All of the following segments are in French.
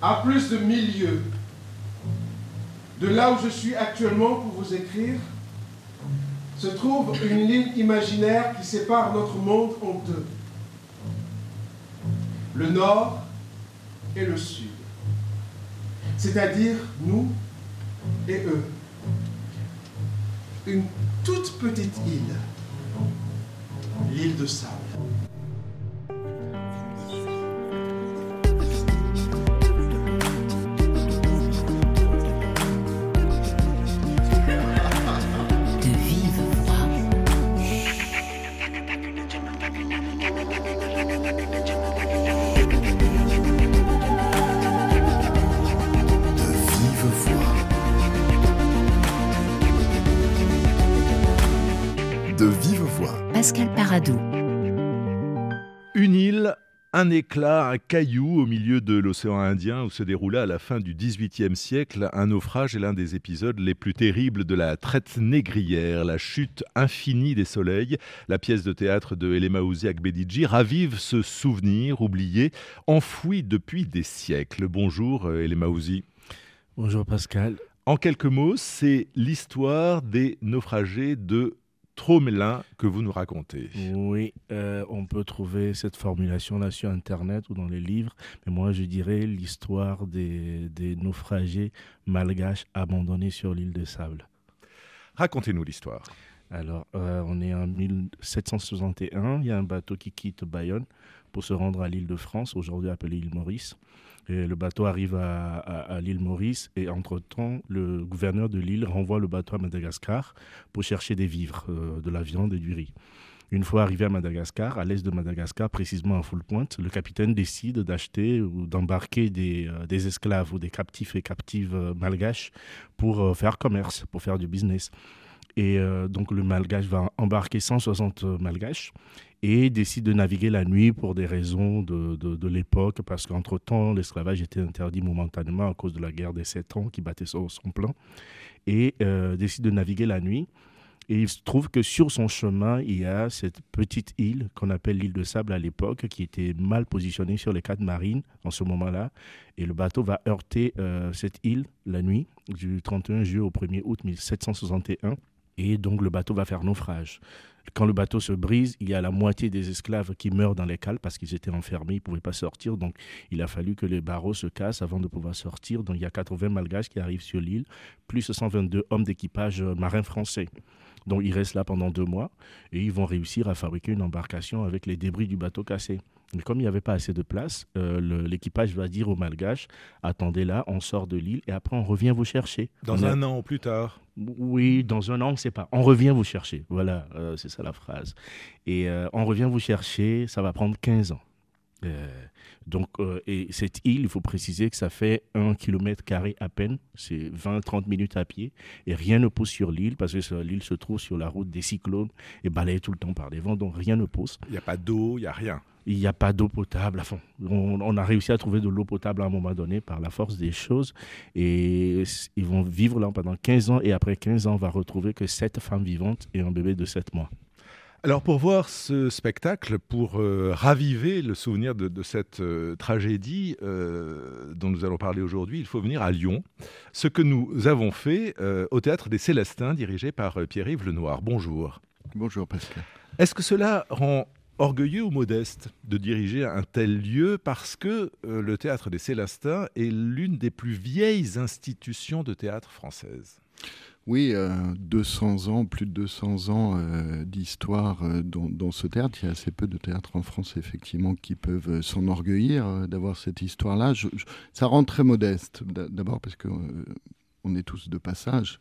À plus de mille lieues de là où je suis actuellement pour vous écrire, se trouve une ligne imaginaire qui sépare notre monde en deux. Le nord et le sud. C'est-à-dire nous et eux. Une toute petite île. L'île de sable. Un éclat, un caillou au milieu de l'océan Indien où se déroula à la fin du XVIIIe siècle un naufrage est l'un des épisodes les plus terribles de la traite négrière, la chute infinie des soleils. La pièce de théâtre de Elemaouzi Akbedidji ravive ce souvenir oublié, enfoui depuis des siècles. Bonjour Elemaouzi. Bonjour Pascal. En quelques mots, c'est l'histoire des naufragés de Tromelin que vous nous racontez. Oui, euh, on peut trouver cette formulation-là sur Internet ou dans les livres, mais moi je dirais l'histoire des, naufragés malgaches abandonnés sur l'île de Sable. Racontez-nous l'histoire. Alors, euh, on est en 1761, il y a un bateau qui quitte Bayonne pour se rendre à l'île de France, aujourd'hui appelée île Maurice. Et le bateau arrive à, l'île Maurice et entre-temps, le gouverneur de l'île renvoie le bateau à Madagascar pour chercher des vivres, euh, de la viande et du riz. Une fois arrivé à Madagascar, à l'est de Madagascar, précisément à Full Point, le capitaine décide d'acheter ou d'embarquer des, euh, esclaves ou des captifs et captives euh, malgaches pour faire commerce, pour faire du business. Et donc le malgache va embarquer 160 malgaches et décide de naviguer la nuit pour des raisons de, de, l'époque, parce qu'entre-temps, l'esclavage était interdit momentanément à cause de la guerre des Sept Ans qui battait sur son plan, et euh, décide de naviguer la nuit. Et il se trouve que sur son chemin, il y a cette petite île qu'on appelle l'île de sable à l'époque, qui était mal positionnée sur les quatre marines en ce moment-là. Et le bateau va heurter euh, cette île la nuit, du 31 juillet au 1er août 1761. Et donc le bateau va faire naufrage. Quand le bateau se brise, il y a la moitié des esclaves qui meurent dans les cales parce qu'ils étaient enfermés, ils ne pouvaient pas sortir. Donc il a fallu que les barreaux se cassent avant de pouvoir sortir. Donc il y a 80 malgaches qui arrivent sur l'île, plus 122 hommes d'équipage marins français. Donc ils restent là pendant deux mois et ils vont réussir à fabriquer une embarcation avec les débris du bateau cassé. Mais comme il n'y avait pas assez de place, euh, l'équipage va dire aux Malgaches attendez là, on sort de l'île et après on revient vous chercher. Dans un an an plus tard Oui, dans un an, on ne sait pas. On revient vous chercher. Voilà, euh, c'est ça la phrase. Et euh, on revient vous chercher, ça va prendre 15 ans. Donc, et cette île, il faut préciser que ça fait un kilomètre carré à peine, c'est 20-30 minutes à pied, et rien ne pousse sur l'île parce que l'île se trouve sur la route des cyclones et balayée tout le temps par des vents, donc rien ne pousse. Il n'y a pas d'eau, il n'y a rien il n'y a pas d'eau potable. Enfin, on, a réussi à trouver de l'eau potable à un moment donné par la force des choses. Et ils vont vivre là pendant 15 ans. Et après 15 ans, on va retrouver que 7 femmes vivantes et un bébé de 7 mois. Alors pour voir ce spectacle, pour euh, raviver le souvenir de, cette euh, tragédie euh, dont nous allons parler aujourd'hui, il faut venir à Lyon. Ce que nous avons fait au théâtre des Célestins, dirigé par Pierre-Yves Lenoir. Bonjour. Bonjour Pascal. Est-ce que cela rend orgueilleux ou modeste de diriger un tel lieu parce que le théâtre des Célestins est l'une des plus vieilles institutions de théâtre française? Oui, 200 euh, ans, plus de 200 ans euh, d'histoire dans, ce théâtre. Il y a assez peu de théâtres en France, effectivement, qui peuvent s'enorgueillir d'avoir cette histoire-là. ça rend très modeste, d'abord parce qu'on est tous de passage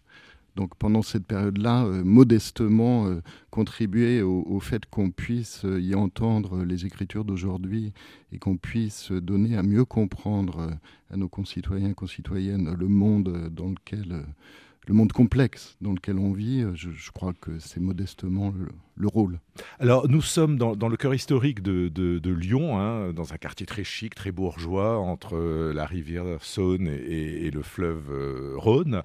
donc pendant cette période-là, euh, modestement euh, contribuer au, fait qu'on puisse euh, y entendre les écritures d'aujourd'hui et qu'on puisse donner à mieux comprendre à nos concitoyens et concitoyennes le monde dans lequel le monde complexe dans lequel on vit, euh, je, crois que c'est modestement le, rôle. Alors nous sommes dans, le cœur historique de, Lyon, hein, dans un quartier très chic, très bourgeois, entre euh, la rivière Saône et, le fleuve euh, Rhône.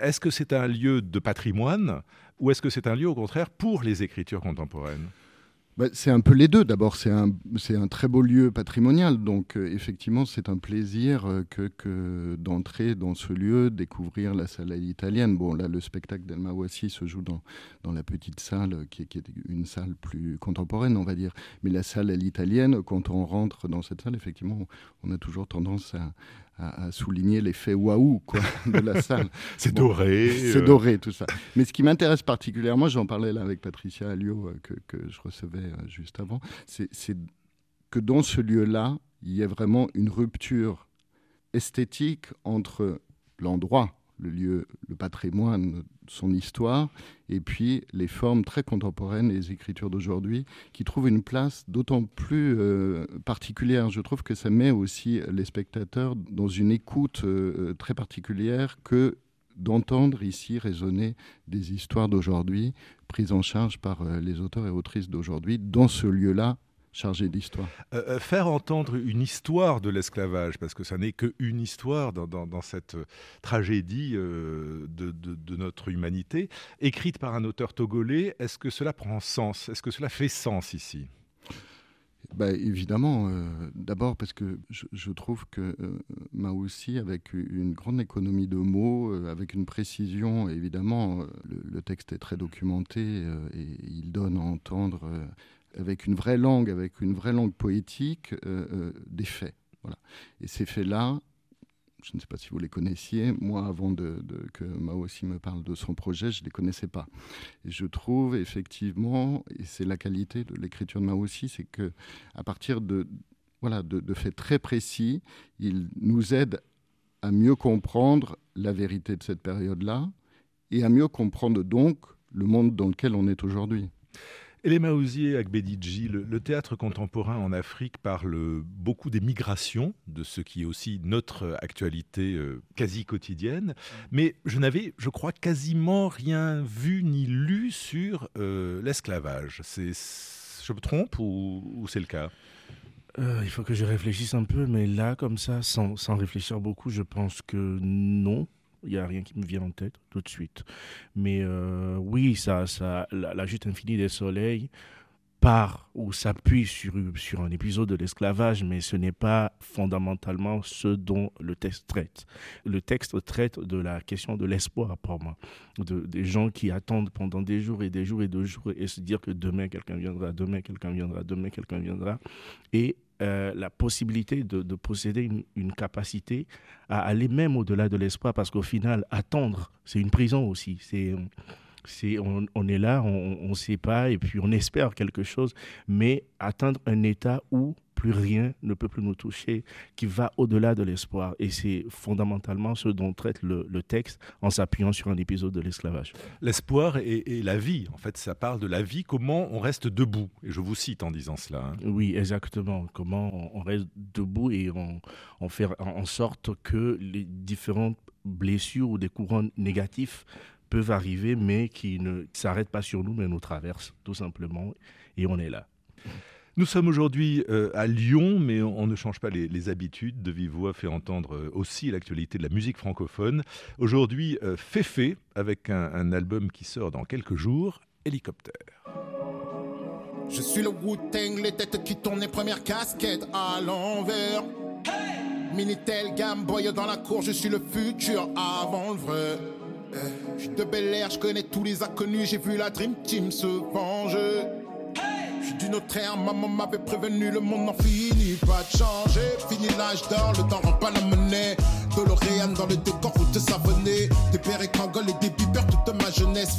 est-ce que c'est un lieu de patrimoine ou est-ce que c'est un lieu au contraire pour les écritures contemporaines? Bah, c'est un peu les deux. D'abord, c'est un, très beau lieu patrimonial. Donc, euh, effectivement, c'est un plaisir euh, d'entrer dans ce lieu, découvrir la salle italienne. Bon, là, le spectacle d'Elma Wassi se joue dans, la petite salle, qui est, qui est, une salle plus contemporaine, on va dire. Mais la salle à l'italienne, quand on rentre dans cette salle, effectivement, on a toujours tendance à, à, souligner l'effet waouh quoi, de la salle. c'est doré. C'est euh. doré, tout ça. Mais ce qui m'intéresse particulièrement, j'en parlais là avec Patricia Alliot, euh, que, que, je recevais euh, juste avant, c'est que dans ce lieu-là, il y a vraiment une rupture esthétique entre l'endroit le lieu, le patrimoine, son histoire, et puis les formes très contemporaines les écritures d'aujourd'hui, qui trouvent une place d'autant plus euh, particulière. Je trouve que ça met aussi les spectateurs dans une écoute euh, très particulière que d'entendre ici résonner des histoires d'aujourd'hui, prises en charge par euh, les auteurs et autrices d'aujourd'hui, dans ce lieu-là chargé d'histoire. Euh, euh, faire entendre une histoire de l'esclavage, parce que ça n'est qu'une histoire dans, cette euh, tragédie de, notre humanité, écrite par un auteur togolais, est-ce que cela prend sens? Est-ce que cela fait sens ici? Bah, évidemment, d'abord parce que je, trouve que Maoussi, avec une grande économie de mots, avec une précision, évidemment, le, le, texte est très documenté et il donne à entendre avec une vraie langue, avec une vraie langue poétique, euh, euh, des faits. Voilà. Et ces faits-là, je ne sais pas si vous les connaissiez, moi, avant que Mao aussi me parle de son projet, je ne les connaissais pas. Et je trouve effectivement, et c'est la qualité de l'écriture de Mao aussi, c'est que à partir de, voilà, de faits très précis, il nous aide à mieux comprendre la vérité de cette période-là et à mieux comprendre donc le monde dans lequel on est aujourd'hui. Elema Ouzier, Agbedidji, le, théâtre contemporain en Afrique parle beaucoup des migrations, de ce qui est aussi notre actualité euh, quasi quotidienne. Mais je n'avais, je crois, quasiment rien vu ni lu sur euh, l'esclavage. je me trompe ou, c'est le cas? Euh, il faut que je réfléchisse un peu, mais là, comme ça, sans réfléchir beaucoup, je pense que non. Il n'y a rien qui me vient en tête tout de suite. Mais euh, oui, ça, ça, la, la, chute infinie des soleils part ou s'appuie sur, sur un épisode de l'esclavage, mais ce n'est pas fondamentalement ce dont le texte traite. Le texte traite de la question de l'espoir, pour moi. De, des gens qui attendent pendant des jours et des jours et des jours et se dire que demain quelqu'un viendra, demain quelqu'un viendra, demain quelqu'un viendra. Et euh, la possibilité de, posséder une, capacité à aller même au-delà de l'espoir, parce qu'au final, attendre, c'est une prison aussi. C'est, c'est, on, est là, on ne sait pas, et puis on espère quelque chose, mais atteindre un état où plus rien ne peut plus nous toucher, qui va au-delà de l'espoir. Et c'est fondamentalement ce dont traite le, texte en s'appuyant sur un épisode de l'esclavage. L'espoir et, la vie, en fait, ça parle de la vie, comment on reste debout. Et je vous cite en disant cela. Hein. Oui, exactement. Comment on reste debout et on, on fait en sorte que les différentes blessures ou des courants négatifs peuvent arriver, mais qui ne s'arrêtent pas sur nous, mais nous traversent tout simplement. Et on est là. Nous sommes aujourd'hui euh, à Lyon, mais on, ne change pas les, habitudes. De Vive Voix fait entendre euh, aussi l'actualité de la musique francophone. Aujourd'hui, euh, Féfé, avec un, album qui sort dans quelques jours, Hélicoptère. Je suis le Wu-Tang, les têtes qui tournent, les premières casquettes à l'envers. Minitel, Game Boy dans la cour, je suis le futur avant le vrai. Je suis de Bel Air, je connais tous les inconnus, j'ai vu la Dream Team se venger. Je suis d'une autre ère, maman m'avait prévenu, le monde n'en finit pas de changer. Fini l'âge d'or, le temps rend pas la monnaie. Doloréane dans le décor, route savonnée. Des pères et Kangol et des bipers toute ma jeunesse.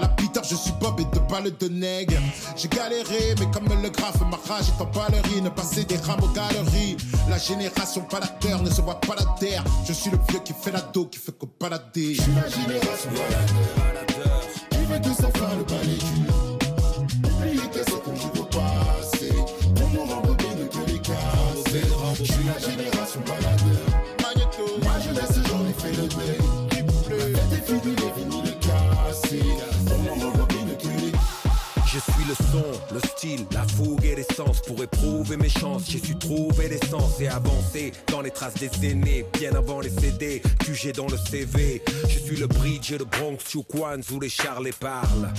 La Peter, je suis Bob et de balles de nègre. J'ai galéré, mais comme le graphe, ma rage est en ballerine. Passer des rames aux galeries. La génération pas la terre ne se voit pas la terre. Je suis le vieux qui fait la dos, qui fait que balader. Je suis la génération baladeur. Qui veut faire le balai Je suis le son, le style, la fougue et l'essence Pour éprouver mes chances, j'ai su trouver l'essence Et avancer dans les traces des aînés Bien avant les CD, j'ai dans le CV Je suis le bridge et le Bronx, Kwan où les Charles parlent.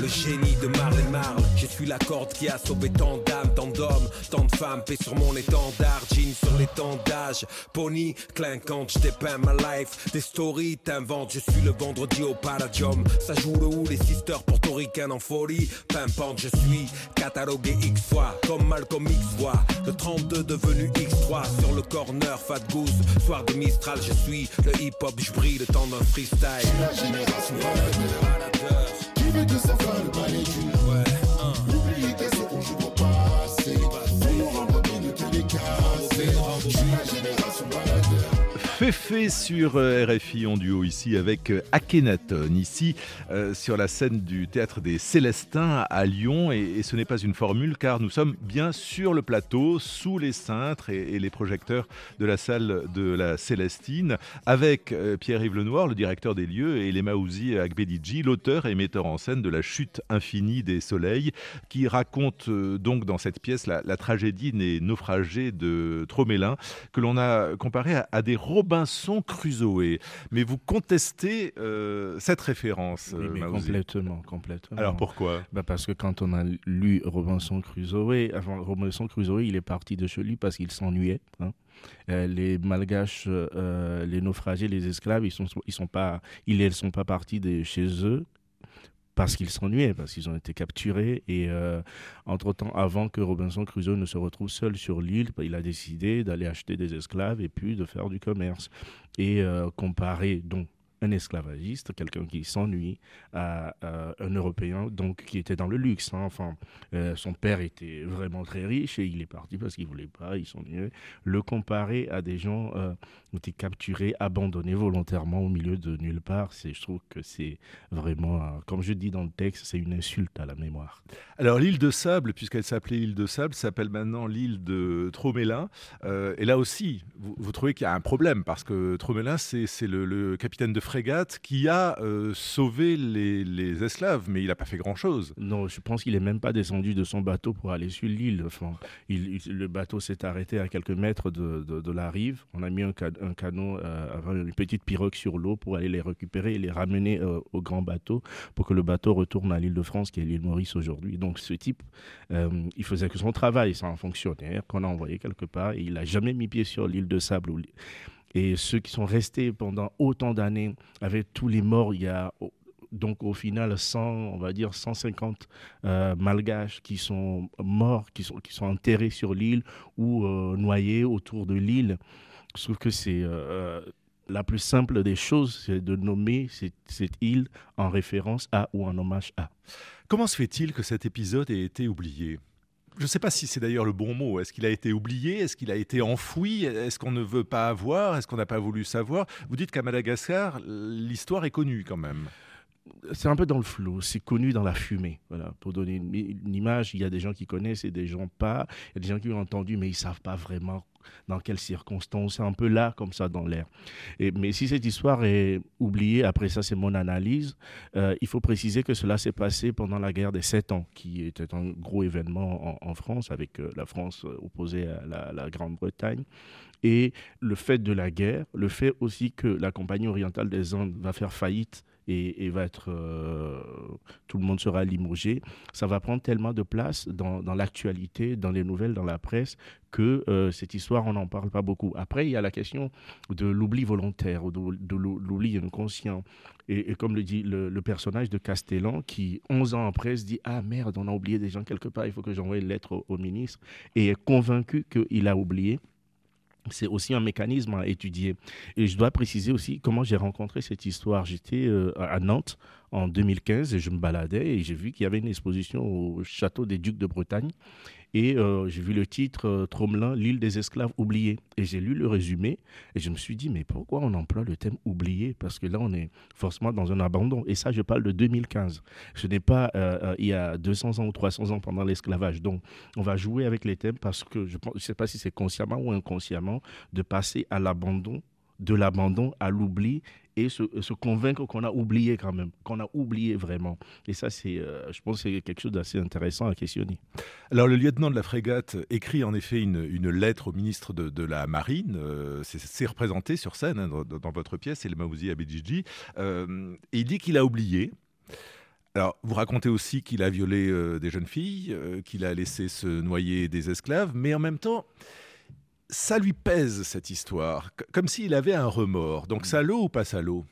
Le génie de Marlène Marle. Je suis la corde qui a sauvé tant d'âmes, tant d'hommes, tant de femmes, paix sur mon étendard, jean sur l'étendage, pony clinquante, je dépeins ma life, des stories t'inventes, je suis le vendredi au Palladium, ça joue le ou les sisters portoricaines en folie, pimpante, je suis catalogué X fois, comme Malcolm X voit, le 32 devenu X3 sur le corner, Fat Goose, soir de Mistral, je suis le hip hop, je brille le temps d'un freestyle. La génération Qui veut que ça le balai Féfé sur euh, RFI en duo ici avec euh, Akhenaton, ici euh, sur la scène du théâtre des Célestins à Lyon. Et, ce n'est pas une formule car nous sommes bien sur le plateau, sous les cintres et, les projecteurs de la salle de la Célestine, avec Pierre-Yves Lenoir, le directeur des lieux, et Lema Ouzi Agbedidji, l'auteur et metteur en scène de La chute infinie des soleils, qui raconte donc dans cette pièce la, tragédie des naufragés de Tromélin, que l'on a comparé à, à des Robinson Crusoe. Mais vous contestez euh, cette référence, Oui, euh, mais complètement, complètement. Alors pourquoi? Bah parce que quand on a lu Robinson Crusoe, avant Robinson Crusoe, il est parti de chez lui parce qu'il s'ennuyait. hein. Euh, les Malgaches, euh, les naufragés, les esclaves, ils sont, ils sont pas, ils ne sont pas partis de chez eux parce qu'ils s'ennuyaient, parce qu'ils ont été capturés. Et euh, entre-temps, avant que Robinson Crusoe ne se retrouve seul sur l'île, il a décidé d'aller acheter des esclaves et puis de faire du commerce. Et euh, comparer donc un esclavagiste, quelqu'un qui s'ennuie, à, un Européen donc qui était dans le luxe. hein. Enfin, euh, son père était vraiment très riche et il est parti parce qu'il voulait pas, il s'ennuyait. Le comparer à des gens euh, qui étaient capturés, abandonnés volontairement au milieu de nulle part, c'est, je trouve que c'est vraiment, comme je dis dans le texte, c'est une insulte à la mémoire. Alors l'île de Sable, puisqu'elle s'appelait l'île de Sable, s'appelle maintenant l'île de Tromélin. Euh, et là aussi, vous, trouvez qu'il y a un problème, parce que Tromélin, c'est c'est le, le capitaine de frégate qui a euh, sauvé les, esclaves, mais il n'a pas fait grand-chose. Non, je pense qu'il est même pas descendu de son bateau pour aller sur l'île. Le bateau s'est arrêté à quelques mètres de, la rive. On a mis un, un canot, euh, une petite pirogue sur l'eau pour aller les récupérer et les ramener euh, au grand bateau pour que le bateau retourne à l'île de France, qui est l'île Maurice aujourd'hui. Donc, ce type, il faisait que son travail. C'est un fonctionnaire qu'on a envoyé quelque part et il n'a jamais mis pied sur l'île de Sable. Et ceux qui sont restés pendant autant d'années, avec tous les morts, il y a donc au final 100, on va dire 150 euh, malgaches qui sont morts, qui sont, enterrés sur l'île ou euh, noyés autour de l'île. Je trouve que c'est euh, la plus simple des choses, c'est de nommer cette île en référence à ou en hommage à. Comment se fait-il que cet épisode ait été oublié? Je ne sais pas si c'est d'ailleurs le bon mot. Est-ce qu'il a été oublié? Est-ce qu'il a été enfoui? Est-ce qu'on ne veut pas avoir? Est-ce qu'on n'a pas voulu savoir? Vous dites qu'à Madagascar, l'histoire est connue quand même. c'est un peu dans le flou, c'est connu dans la fumée. Voilà, pour donner une, image, il y a des gens qui connaissent et des gens pas. Il y a des gens qui ont entendu, mais ils savent pas vraiment dans quelles circonstances. C'est un peu là, comme ça, dans l'air. Mais si cette histoire est oubliée, après ça, c'est mon analyse. euh, il faut préciser que cela s'est passé pendant la guerre des Sept Ans, qui était un gros événement en, France, avec euh, la France opposée à la Grande-Bretagne. Et le fait de la guerre, le fait aussi que la Compagnie orientale des Indes va faire faillite et, va être euh, tout le monde sera limogé. Ça va prendre tellement de place dans, l'actualité, dans les nouvelles, dans la presse que euh, cette histoire on n'en parle pas beaucoup. Après il y a la question de l'oubli volontaire de, l'oubli inconscient. Et, comme le dit le, personnage de Castellan qui 11 ans après se dit ah merde on a oublié des gens quelque part il faut que j'envoie une lettre au ministre et est convaincu qu'il a oublié c'est aussi un mécanisme à étudier. Et je dois préciser aussi comment j'ai rencontré cette histoire. J'étais euh, à Nantes en 2015 et je me baladais et j'ai vu qu'il y avait une exposition au château des Ducs de Bretagne. Et euh, j'ai vu le titre euh, Tromelin, l'île des esclaves oubliés. Et j'ai lu le résumé et je me suis dit, mais pourquoi on emploie le thème oublié? Parce que là, on est forcément dans un abandon. Et ça, je parle de 2015. Ce n'est pas euh, il y a 200 ans ou 300 ans pendant l'esclavage. Donc, on va jouer avec les thèmes parce que je ne sais pas si c'est consciemment ou inconsciemment de passer à l'abandon de l'abandon à l'oubli et se, convaincre qu'on a oublié quand même, qu'on a oublié vraiment. Et ça, c'est, euh, je pense, c'est quelque chose d'assez intéressant à questionner. Alors, le lieutenant de la frégate écrit en effet une, lettre au ministre de, la Marine. Euh, c'est représenté sur scène hein, dans, votre pièce, c'est le Maouzi Abedjidji. Euh, et il dit qu'il a oublié. Alors, vous racontez aussi qu'il a violé des jeunes filles, qu'il a laissé se noyer des esclaves, mais en même temps, ça lui pèse cette histoire, comme s'il avait un remords. Donc, salaud ou pas salaud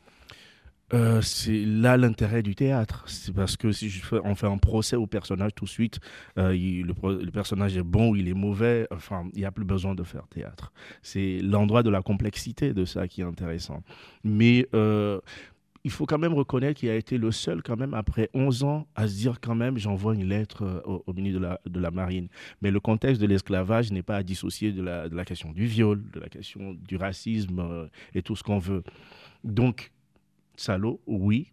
euh, c'est là l'intérêt du théâtre. C'est parce que si je fais, on fait un procès au personnage tout de suite, euh, le, personnage est bon ou il est mauvais, enfin, il n'y a plus besoin de faire théâtre. C'est l'endroit de la complexité de ça qui est intéressant. Mais euh, il faut quand même reconnaître qu'il a été le seul, quand même, après 11 ans, à se dire quand même, j'envoie une lettre au, ministre de la, Marine. Mais le contexte de l'esclavage n'est pas à dissocier de la, de la question du viol, de la question du racisme et tout ce qu'on veut. Donc, salaud, oui,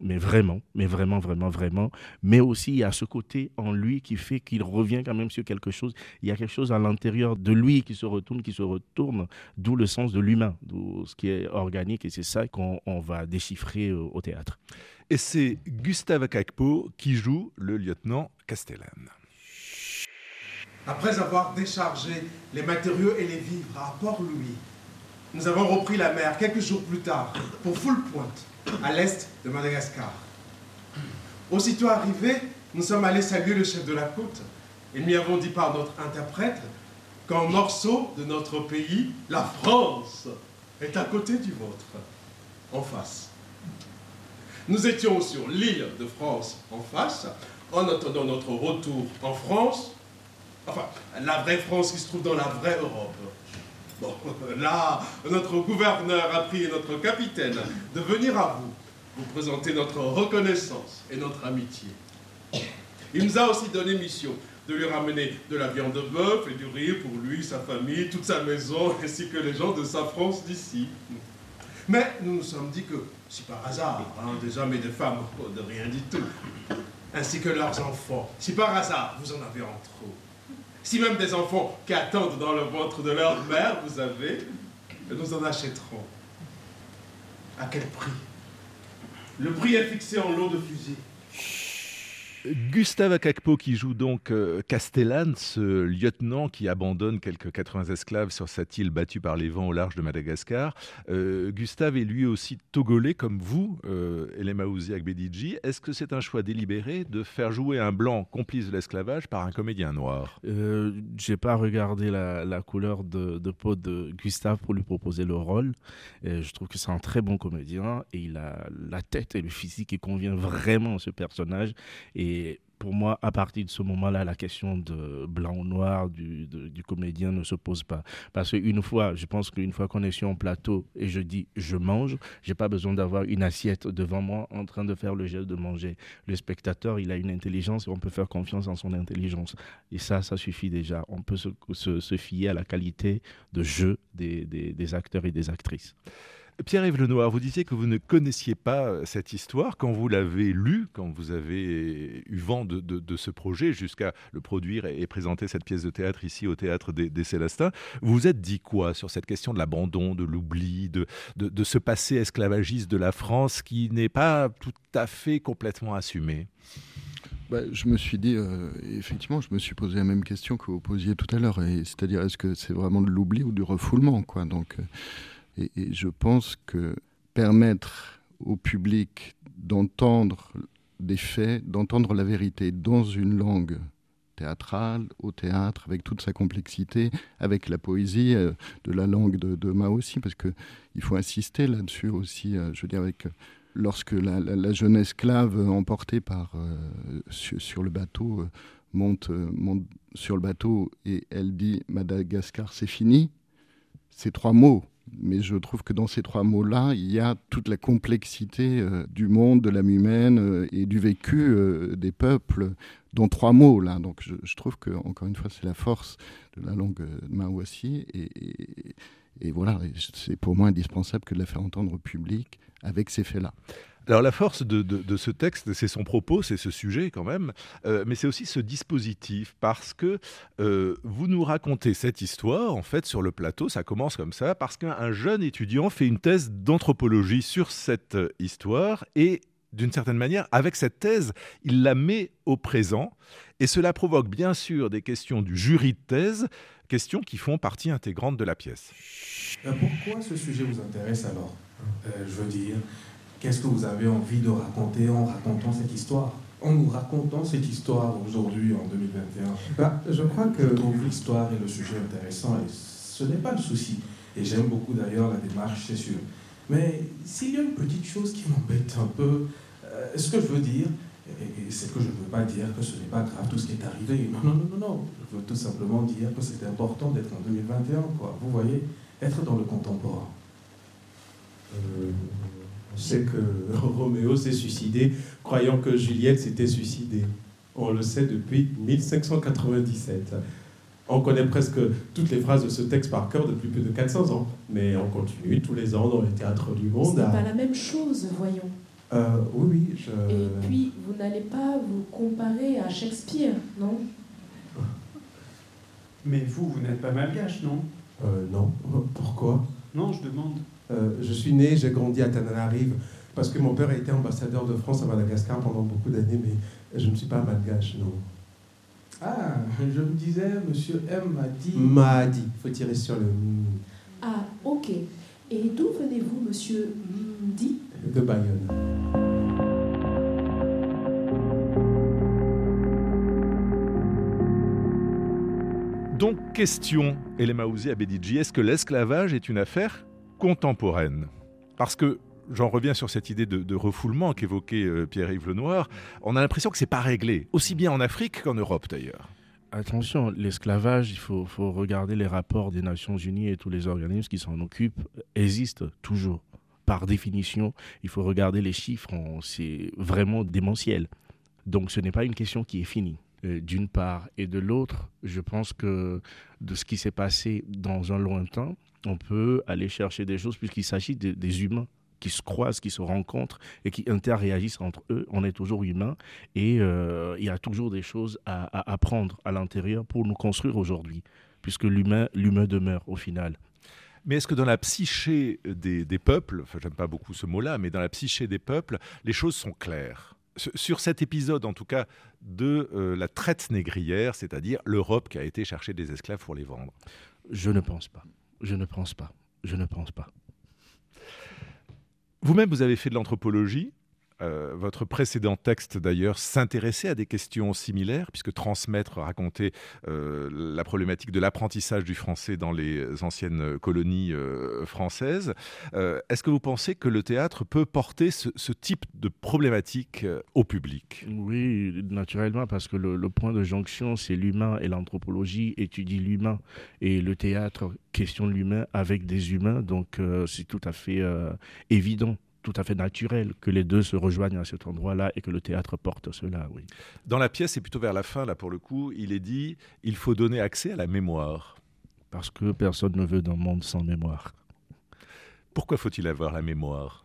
mais vraiment, mais vraiment, vraiment, vraiment. Mais aussi, il y a ce côté en lui qui fait qu'il revient quand même sur quelque chose. Il y a quelque chose à l'intérieur de lui qui se retourne, qui se retourne, d'où le sens de l'humain, d'où ce qui est organique. Et c'est ça qu'on va déchiffrer euh, au théâtre. Et c'est Gustave Akakpo qui joue le lieutenant Castellan. Après avoir déchargé les matériaux et les vivres à Port-Louis, nous avons repris la mer quelques jours plus tard pour Full Point, à l'est de Madagascar. Aussitôt arrivés, nous sommes allés saluer le chef de la côte et lui avons dit par notre interprète qu'un morceau de notre pays, la France, est à côté du vôtre, en face. Nous étions sur l'île de France en face, en attendant notre retour en France, enfin, la vraie France qui se trouve dans la vraie Europe. Bon, là, notre gouverneur a pris notre capitaine de venir à vous, vous présenter notre reconnaissance et notre amitié. Il nous a aussi donné mission de lui ramener de la viande de bœuf et du riz pour lui, sa famille, toute sa maison, ainsi que les gens de sa France d'ici. Mais nous nous sommes dit que, si par hasard, hein, des hommes et des femmes, de rien du tout, ainsi que leurs enfants, si par hasard vous en avez en trop, si même des enfants qui attendent dans le ventre de leur mère, vous avez, nous en achèterons. À quel prix? Le prix est fixé en lot de fusil. Gustave Akakpo qui joue donc euh, Castellane, ce lieutenant qui abandonne quelques 80 esclaves sur cette île battue par les vents au large de Madagascar. Euh, Gustave est lui aussi togolais comme vous, euh, Elema Akbedidji. Est-ce que c'est un choix délibéré de faire jouer un blanc complice de l'esclavage par un comédien noir? Euh, J'ai pas regardé la, couleur de, peau de Gustave pour lui proposer le rôle. je trouve que c'est un très bon comédien et il a la tête et le physique qui convient vraiment à ce personnage. Et et pour moi, à partir de ce moment-là, la question de blanc ou noir du, comédien ne se pose pas. Parce qu'une fois, je pense qu'une fois qu'on est sur un plateau et je dis je mange, j'ai pas besoin d'avoir une assiette devant moi en train de faire le geste de manger. Le spectateur, il a une intelligence et on peut faire confiance en son intelligence. Et ça, ça suffit déjà. On peut se, fier à la qualité de jeu des acteurs et des actrices. Pierre-Yves Lenoir, vous disiez que vous ne connaissiez pas euh, cette histoire. Quand vous l'avez lu, quand vous avez eu vent de, ce projet jusqu'à le produire et, présenter cette pièce de théâtre ici au Théâtre des, Célestins, vous vous êtes dit quoi sur cette question de l'abandon, de l'oubli, de, ce passé esclavagiste de la France qui n'est pas tout à fait complètement assumé? Bah, je me suis dit, euh, effectivement, je me suis posé la même question que vous posiez tout à l'heure, c'est-à-dire est-ce que c'est vraiment de l'oubli ou du refoulement, quoi? Donc, euh, et, je pense que permettre au public d'entendre des faits, d'entendre la vérité dans une langue théâtrale, au théâtre, avec toute sa complexité, avec la poésie euh, de la langue de, Mao aussi, parce qu'il faut insister là-dessus aussi, euh, je veux dire, avec, lorsque la, jeune esclave emportée par, euh, sur, le bateau monte, monte sur le bateau et elle dit Madagascar c'est fini, ces trois mots mais je trouve que dans ces trois mots-là, il y a toute la complexité euh, du monde, de l'âme humaine euh, et du vécu euh, des peuples dans trois mots là. Donc je, trouve que encore une fois, c'est la force de la langue maouassi et, et, et voilà, c'est pour moi indispensable que de la faire entendre au public avec ces faits-là. Alors la force de, ce texte, c'est son propos, c'est ce sujet quand même, euh, mais c'est aussi ce dispositif, parce que euh, vous nous racontez cette histoire, en fait, sur le plateau, ça commence comme ça, parce qu'un jeune étudiant fait une thèse d'anthropologie sur cette histoire, et d'une certaine manière, avec cette thèse, il la met au présent, et cela provoque bien sûr des questions du jury de thèse, questions qui font partie intégrante de la pièce. Euh, pourquoi ce sujet vous intéresse alors? Je veux dire, Qu'est-ce que vous avez envie de raconter en racontant cette histoire? En nous racontant cette histoire aujourd'hui, en 2021 bah, Je crois que l'histoire est le sujet intéressant et ce n'est pas le souci. Et j'aime beaucoup d'ailleurs la démarche, c'est sûr. Mais s'il y a une petite chose qui m'embête un peu, euh, ce que je veux dire, et, c'est que je ne veux pas dire que ce n'est pas grave tout ce qui est arrivé. Non, non, non, non, non. Je veux tout simplement dire que c'est important d'être en 2021, quoi. Vous voyez, être dans le contemporain. Euh, sait que Roméo s'est suicidé, croyant que Juliette s'était suicidée. On le sait depuis 1597. On connaît presque toutes les phrases de ce texte par cœur depuis plus de 400 ans. Mais on continue tous les ans dans les théâtres du monde. Ce n'est pas la même chose, voyons. Euh, oui, oui. Je... Et puis, vous n'allez pas vous comparer à Shakespeare, non? Mais vous, vous n'êtes pas malgache, non? Euh, Non. Pourquoi? Non, je demande. Euh, je suis né, j'ai grandi à Tananarive, parce que mon père a été ambassadeur de France à Madagascar pendant beaucoup d'années, mais je ne suis pas malgache, non. Ah, je me disais, monsieur M m'a dit. M'a dit, il faut tirer sur le. Ah, ok. Et d'où venez-vous, monsieur dit De Bayonne. Donc, question, Elema Ouzi Abedidji, est-ce que l'esclavage est une affaire? Contemporaine Parce que j'en reviens sur cette idée de, refoulement qu'évoquait euh, Pierre-Yves Lenoir, on a l'impression que c'est pas réglé, aussi bien en Afrique qu'en Europe d'ailleurs. Attention, l'esclavage, il faut, regarder les rapports des Nations Unies et tous les organismes qui s'en occupent, existent toujours. Par définition, il faut regarder les chiffres, c'est vraiment démentiel. Donc ce n'est pas une question qui est finie. Euh, d'une part, et de l'autre, je pense que de ce qui s'est passé dans un lointain, on peut aller chercher des choses puisqu'il s'agit des humains qui se croisent, qui se rencontrent et qui interréagissent entre eux. On est toujours humain et euh, il y a toujours des choses à, apprendre à l'intérieur pour nous construire aujourd'hui, puisque l'humain, l'humain demeure au final. Mais est-ce que dans la psyché des, peuples, enfin j'aime pas beaucoup ce mot-là, mais dans la psyché des peuples, les choses sont claires? Sur cet épisode, en tout cas, de euh, la traite négrière, c'est-à-dire l'Europe qui a été chercher des esclaves pour les vendre Je ne pense pas. Je ne pense pas. Je ne pense pas. Vous-même, vous avez fait de l'anthropologie. Euh, votre précédent texte, d'ailleurs, s'intéressait à des questions similaires, puisque transmettre, raconter euh, la problématique de l'apprentissage du français dans les anciennes colonies euh, françaises. Est-ce que vous pensez que le théâtre peut porter ce, type de problématique au public? Oui, naturellement, parce que le, le point de jonction, c'est l'humain et l'anthropologie étudie l'humain. Et le théâtre questionne l'humain avec des humains, donc c'est tout à fait évident tout à fait naturel que les deux se rejoignent à cet endroit-là et que le théâtre porte cela, oui. Dans la pièce, et plutôt vers la fin, là pour le coup, il est dit il faut donner accès à la mémoire. Parce que personne ne veut d'un monde sans mémoire. Pourquoi faut-il avoir la mémoire?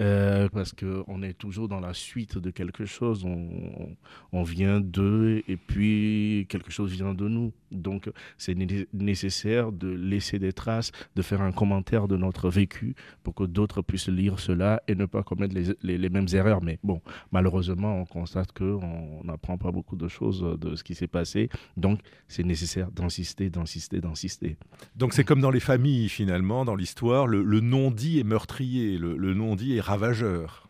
Euh, parce qu'on est toujours dans la suite de quelque chose. On, vient d'eux et puis quelque chose vient de nous. Donc c'est nécessaire de laisser des traces, de faire un commentaire de notre vécu pour que d'autres puissent lire cela et ne pas commettre les, mêmes erreurs. Mais bon, malheureusement, on constate qu'on n'apprend pas beaucoup de choses de ce qui s'est passé. Donc c'est nécessaire d'insister, d'insister, d'insister. Donc c'est comme dans les familles finalement, dans l'histoire, le, non-dit est meurtrier, le, le non-dit est ravageur.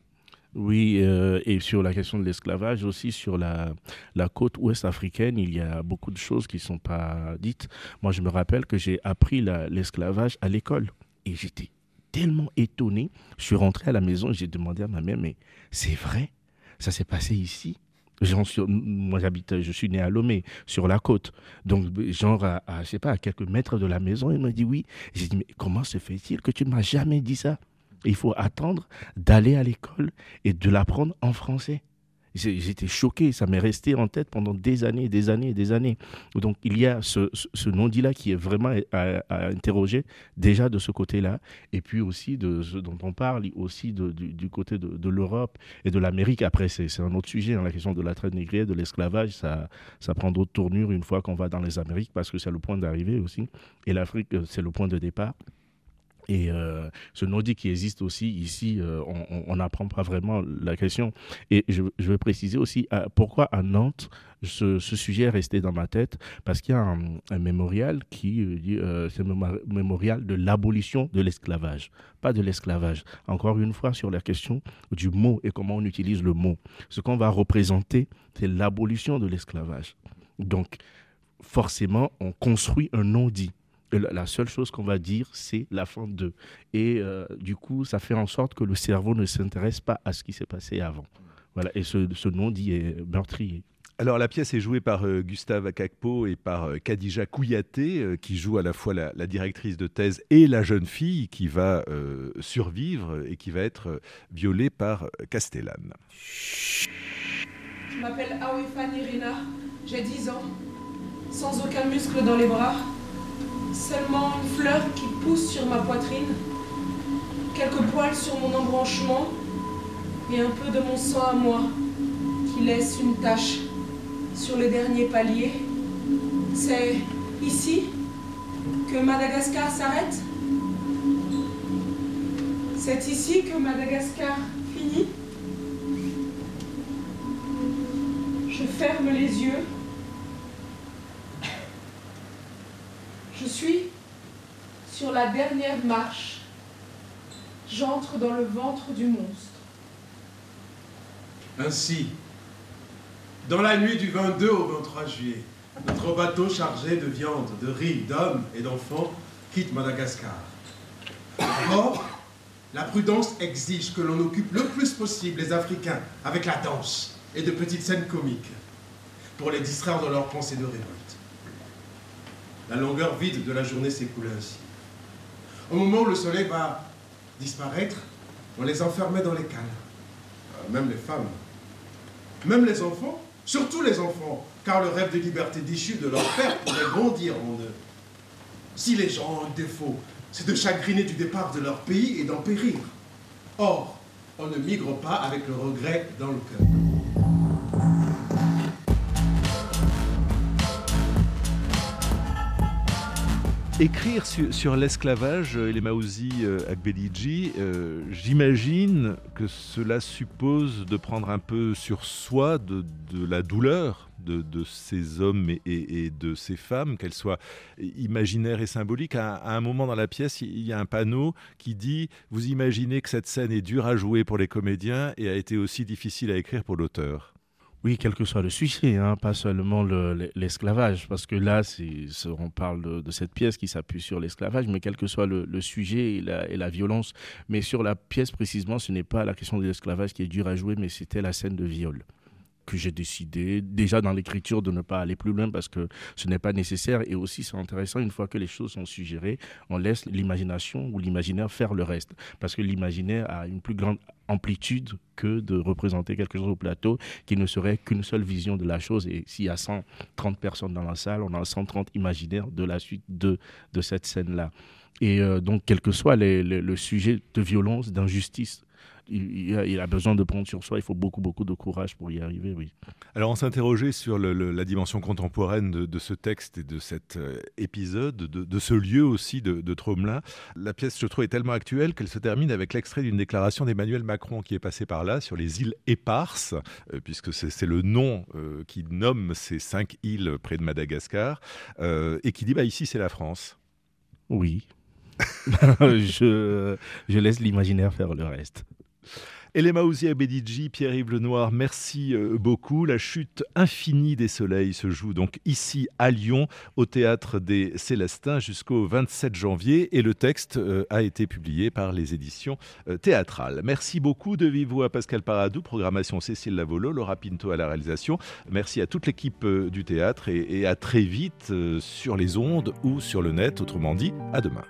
Oui, euh, et sur la question de l'esclavage aussi, sur la, la côte ouest africaine, il y a beaucoup de choses qui ne sont pas dites. Moi, je me rappelle que j'ai appris l'esclavage à l'école et j'étais tellement étonné. Je suis rentré à la maison, j'ai demandé à ma mère, mais c'est vrai, ça s'est passé ici? Moi j'habite, je suis né à Lomé, sur la côte. Donc, genre, à, je sais pas, à quelques mètres de la maison, il m'a dit oui. J'ai dit, mais comment se fait-il que tu ne m'as jamais dit ça? Il faut attendre d'aller à l'école et de l'apprendre en français. J'étais choqué, ça m'est resté en tête pendant des années, des années, des années. Donc il y a ce, non-dit-là qui est vraiment à, interroger déjà de ce côté-là, et puis aussi de ce dont on parle, aussi du, côté de, l'Europe et de l'Amérique. Après, c'est un autre sujet, hein, la question de la traite négrière, de l'esclavage, ça, ça prend d'autres tournures une fois qu'on va dans les Amériques, parce que c'est le point d'arrivée aussi, et l'Afrique, c'est le point de départ. Et euh, ce non-dit qui existe aussi ici, euh, on n'apprend pas vraiment la question. Et je, je veux préciser aussi euh, pourquoi à Nantes, ce, sujet est resté dans ma tête, parce qu'il y a un, mémorial qui dit, c'est le mémorial de l'abolition de l'esclavage, pas de l'esclavage. Encore une fois, sur la question du mot et comment on utilise le mot. Ce qu'on va représenter, c'est l'abolition de l'esclavage. Donc, forcément, on construit un non-dit la seule chose qu'on va dire, c'est la fin de. Et euh, du coup, ça fait en sorte que le cerveau ne s'intéresse pas à ce qui s'est passé avant. Voilà. Et ce, ce nom dit est meurtrier. Alors la pièce est jouée par euh, Gustave Akakpo et par euh, Khadija Kouyaté, qui joue à la fois la, directrice de thèse et la jeune fille qui va survivre et qui va être violée par Castellane. Je m'appelle Awifan Irina, j'ai 10 ans, sans aucun muscle dans les bras. Seulement une fleur qui pousse sur ma poitrine, quelques poils sur mon embranchement et un peu de mon sang à moi qui laisse une tache sur le dernier palier. C'est ici que Madagascar s'arrête? C'est ici que Madagascar finit? Je ferme les yeux suis sur la dernière marche. J'entre dans le ventre du monstre. Ainsi, dans la nuit du 22 au 23 juillet, notre bateau chargé de viande, de riz, d'hommes et d'enfants quitte Madagascar. Or, la prudence exige que l'on occupe le plus possible les Africains avec la danse et de petites scènes comiques pour les distraire de leurs pensées de révolte. La longueur vide de la journée s'écoule ainsi. Au moment où le soleil va disparaître, on les enfermait dans les cales. Euh, même les femmes. Même les enfants. Surtout les enfants, car le rêve de liberté déchu de leur père pourrait grandir en eux. Si les gens ont un défaut, c'est de chagriner du départ de leur pays et d'en périr. Or, on ne migre pas avec le regret dans le cœur. Écrire sur, l'esclavage, euh, Elemaouzi euh, Akbelidji, euh, j'imagine que cela suppose de prendre un peu sur soi de, la douleur de, ces hommes et, de ces femmes, qu'elles soient imaginaires et symboliques. à, un moment dans la pièce, il y a un panneau qui dit Vous imaginez que cette scène est dure à jouer pour les comédiens et a été aussi difficile à écrire pour l'auteur oui, quel que soit le sujet, hein, pas seulement l'esclavage, parce que là, on parle de, cette pièce qui s'appuie sur l'esclavage, mais quel que soit le, sujet et la, et la, violence. Mais sur la pièce précisément, ce n'est pas la question de l'esclavage qui est dure à jouer, mais c'était la scène de viol que j'ai décidé déjà dans l'écriture de ne pas aller plus loin parce que ce n'est pas nécessaire et aussi c'est intéressant une fois que les choses sont suggérées, on laisse l'imagination ou l'imaginaire faire le reste parce que l'imaginaire a une plus grande amplitude que de représenter quelque chose au plateau qui ne serait qu'une seule vision de la chose. Et s'il y a 130 personnes dans la salle, on a 130 imaginaires de la suite de, de cette scène-là. Et euh, donc, quel que soit le sujet de violence, d'injustice il, a, besoin de prendre sur soi. Il faut beaucoup, beaucoup de courage pour y arriver, oui. Alors, on s'interrogeait sur la dimension contemporaine de, ce texte et de cet euh, épisode, de, ce lieu aussi de, de Tromelin. La pièce, je trouve, est tellement actuelle qu'elle se termine avec l'extrait d'une déclaration d'Emmanuel Macron qui est passé par là sur les îles éparses, euh, puisque c'est le nom euh, qui nomme ces cinq îles près de Madagascar, et qui dit bah, ici, c'est la France. Oui. je, je laisse l'imaginaire faire le reste. Elema Ouzi Abedidji, Pierre-Yves Lenoir, merci euh, beaucoup. La chute infinie des soleils se joue donc ici à Lyon, au théâtre des Célestins, jusqu'au 27 janvier. Et le texte euh, a été publié par les éditions euh, théâtrales. Merci beaucoup de vive à Pascal Paradou, programmation Cécile Lavolo, Laura Pinto à la réalisation. Merci à toute l'équipe du théâtre et à très vite sur les ondes ou sur le net. Autrement dit, à demain.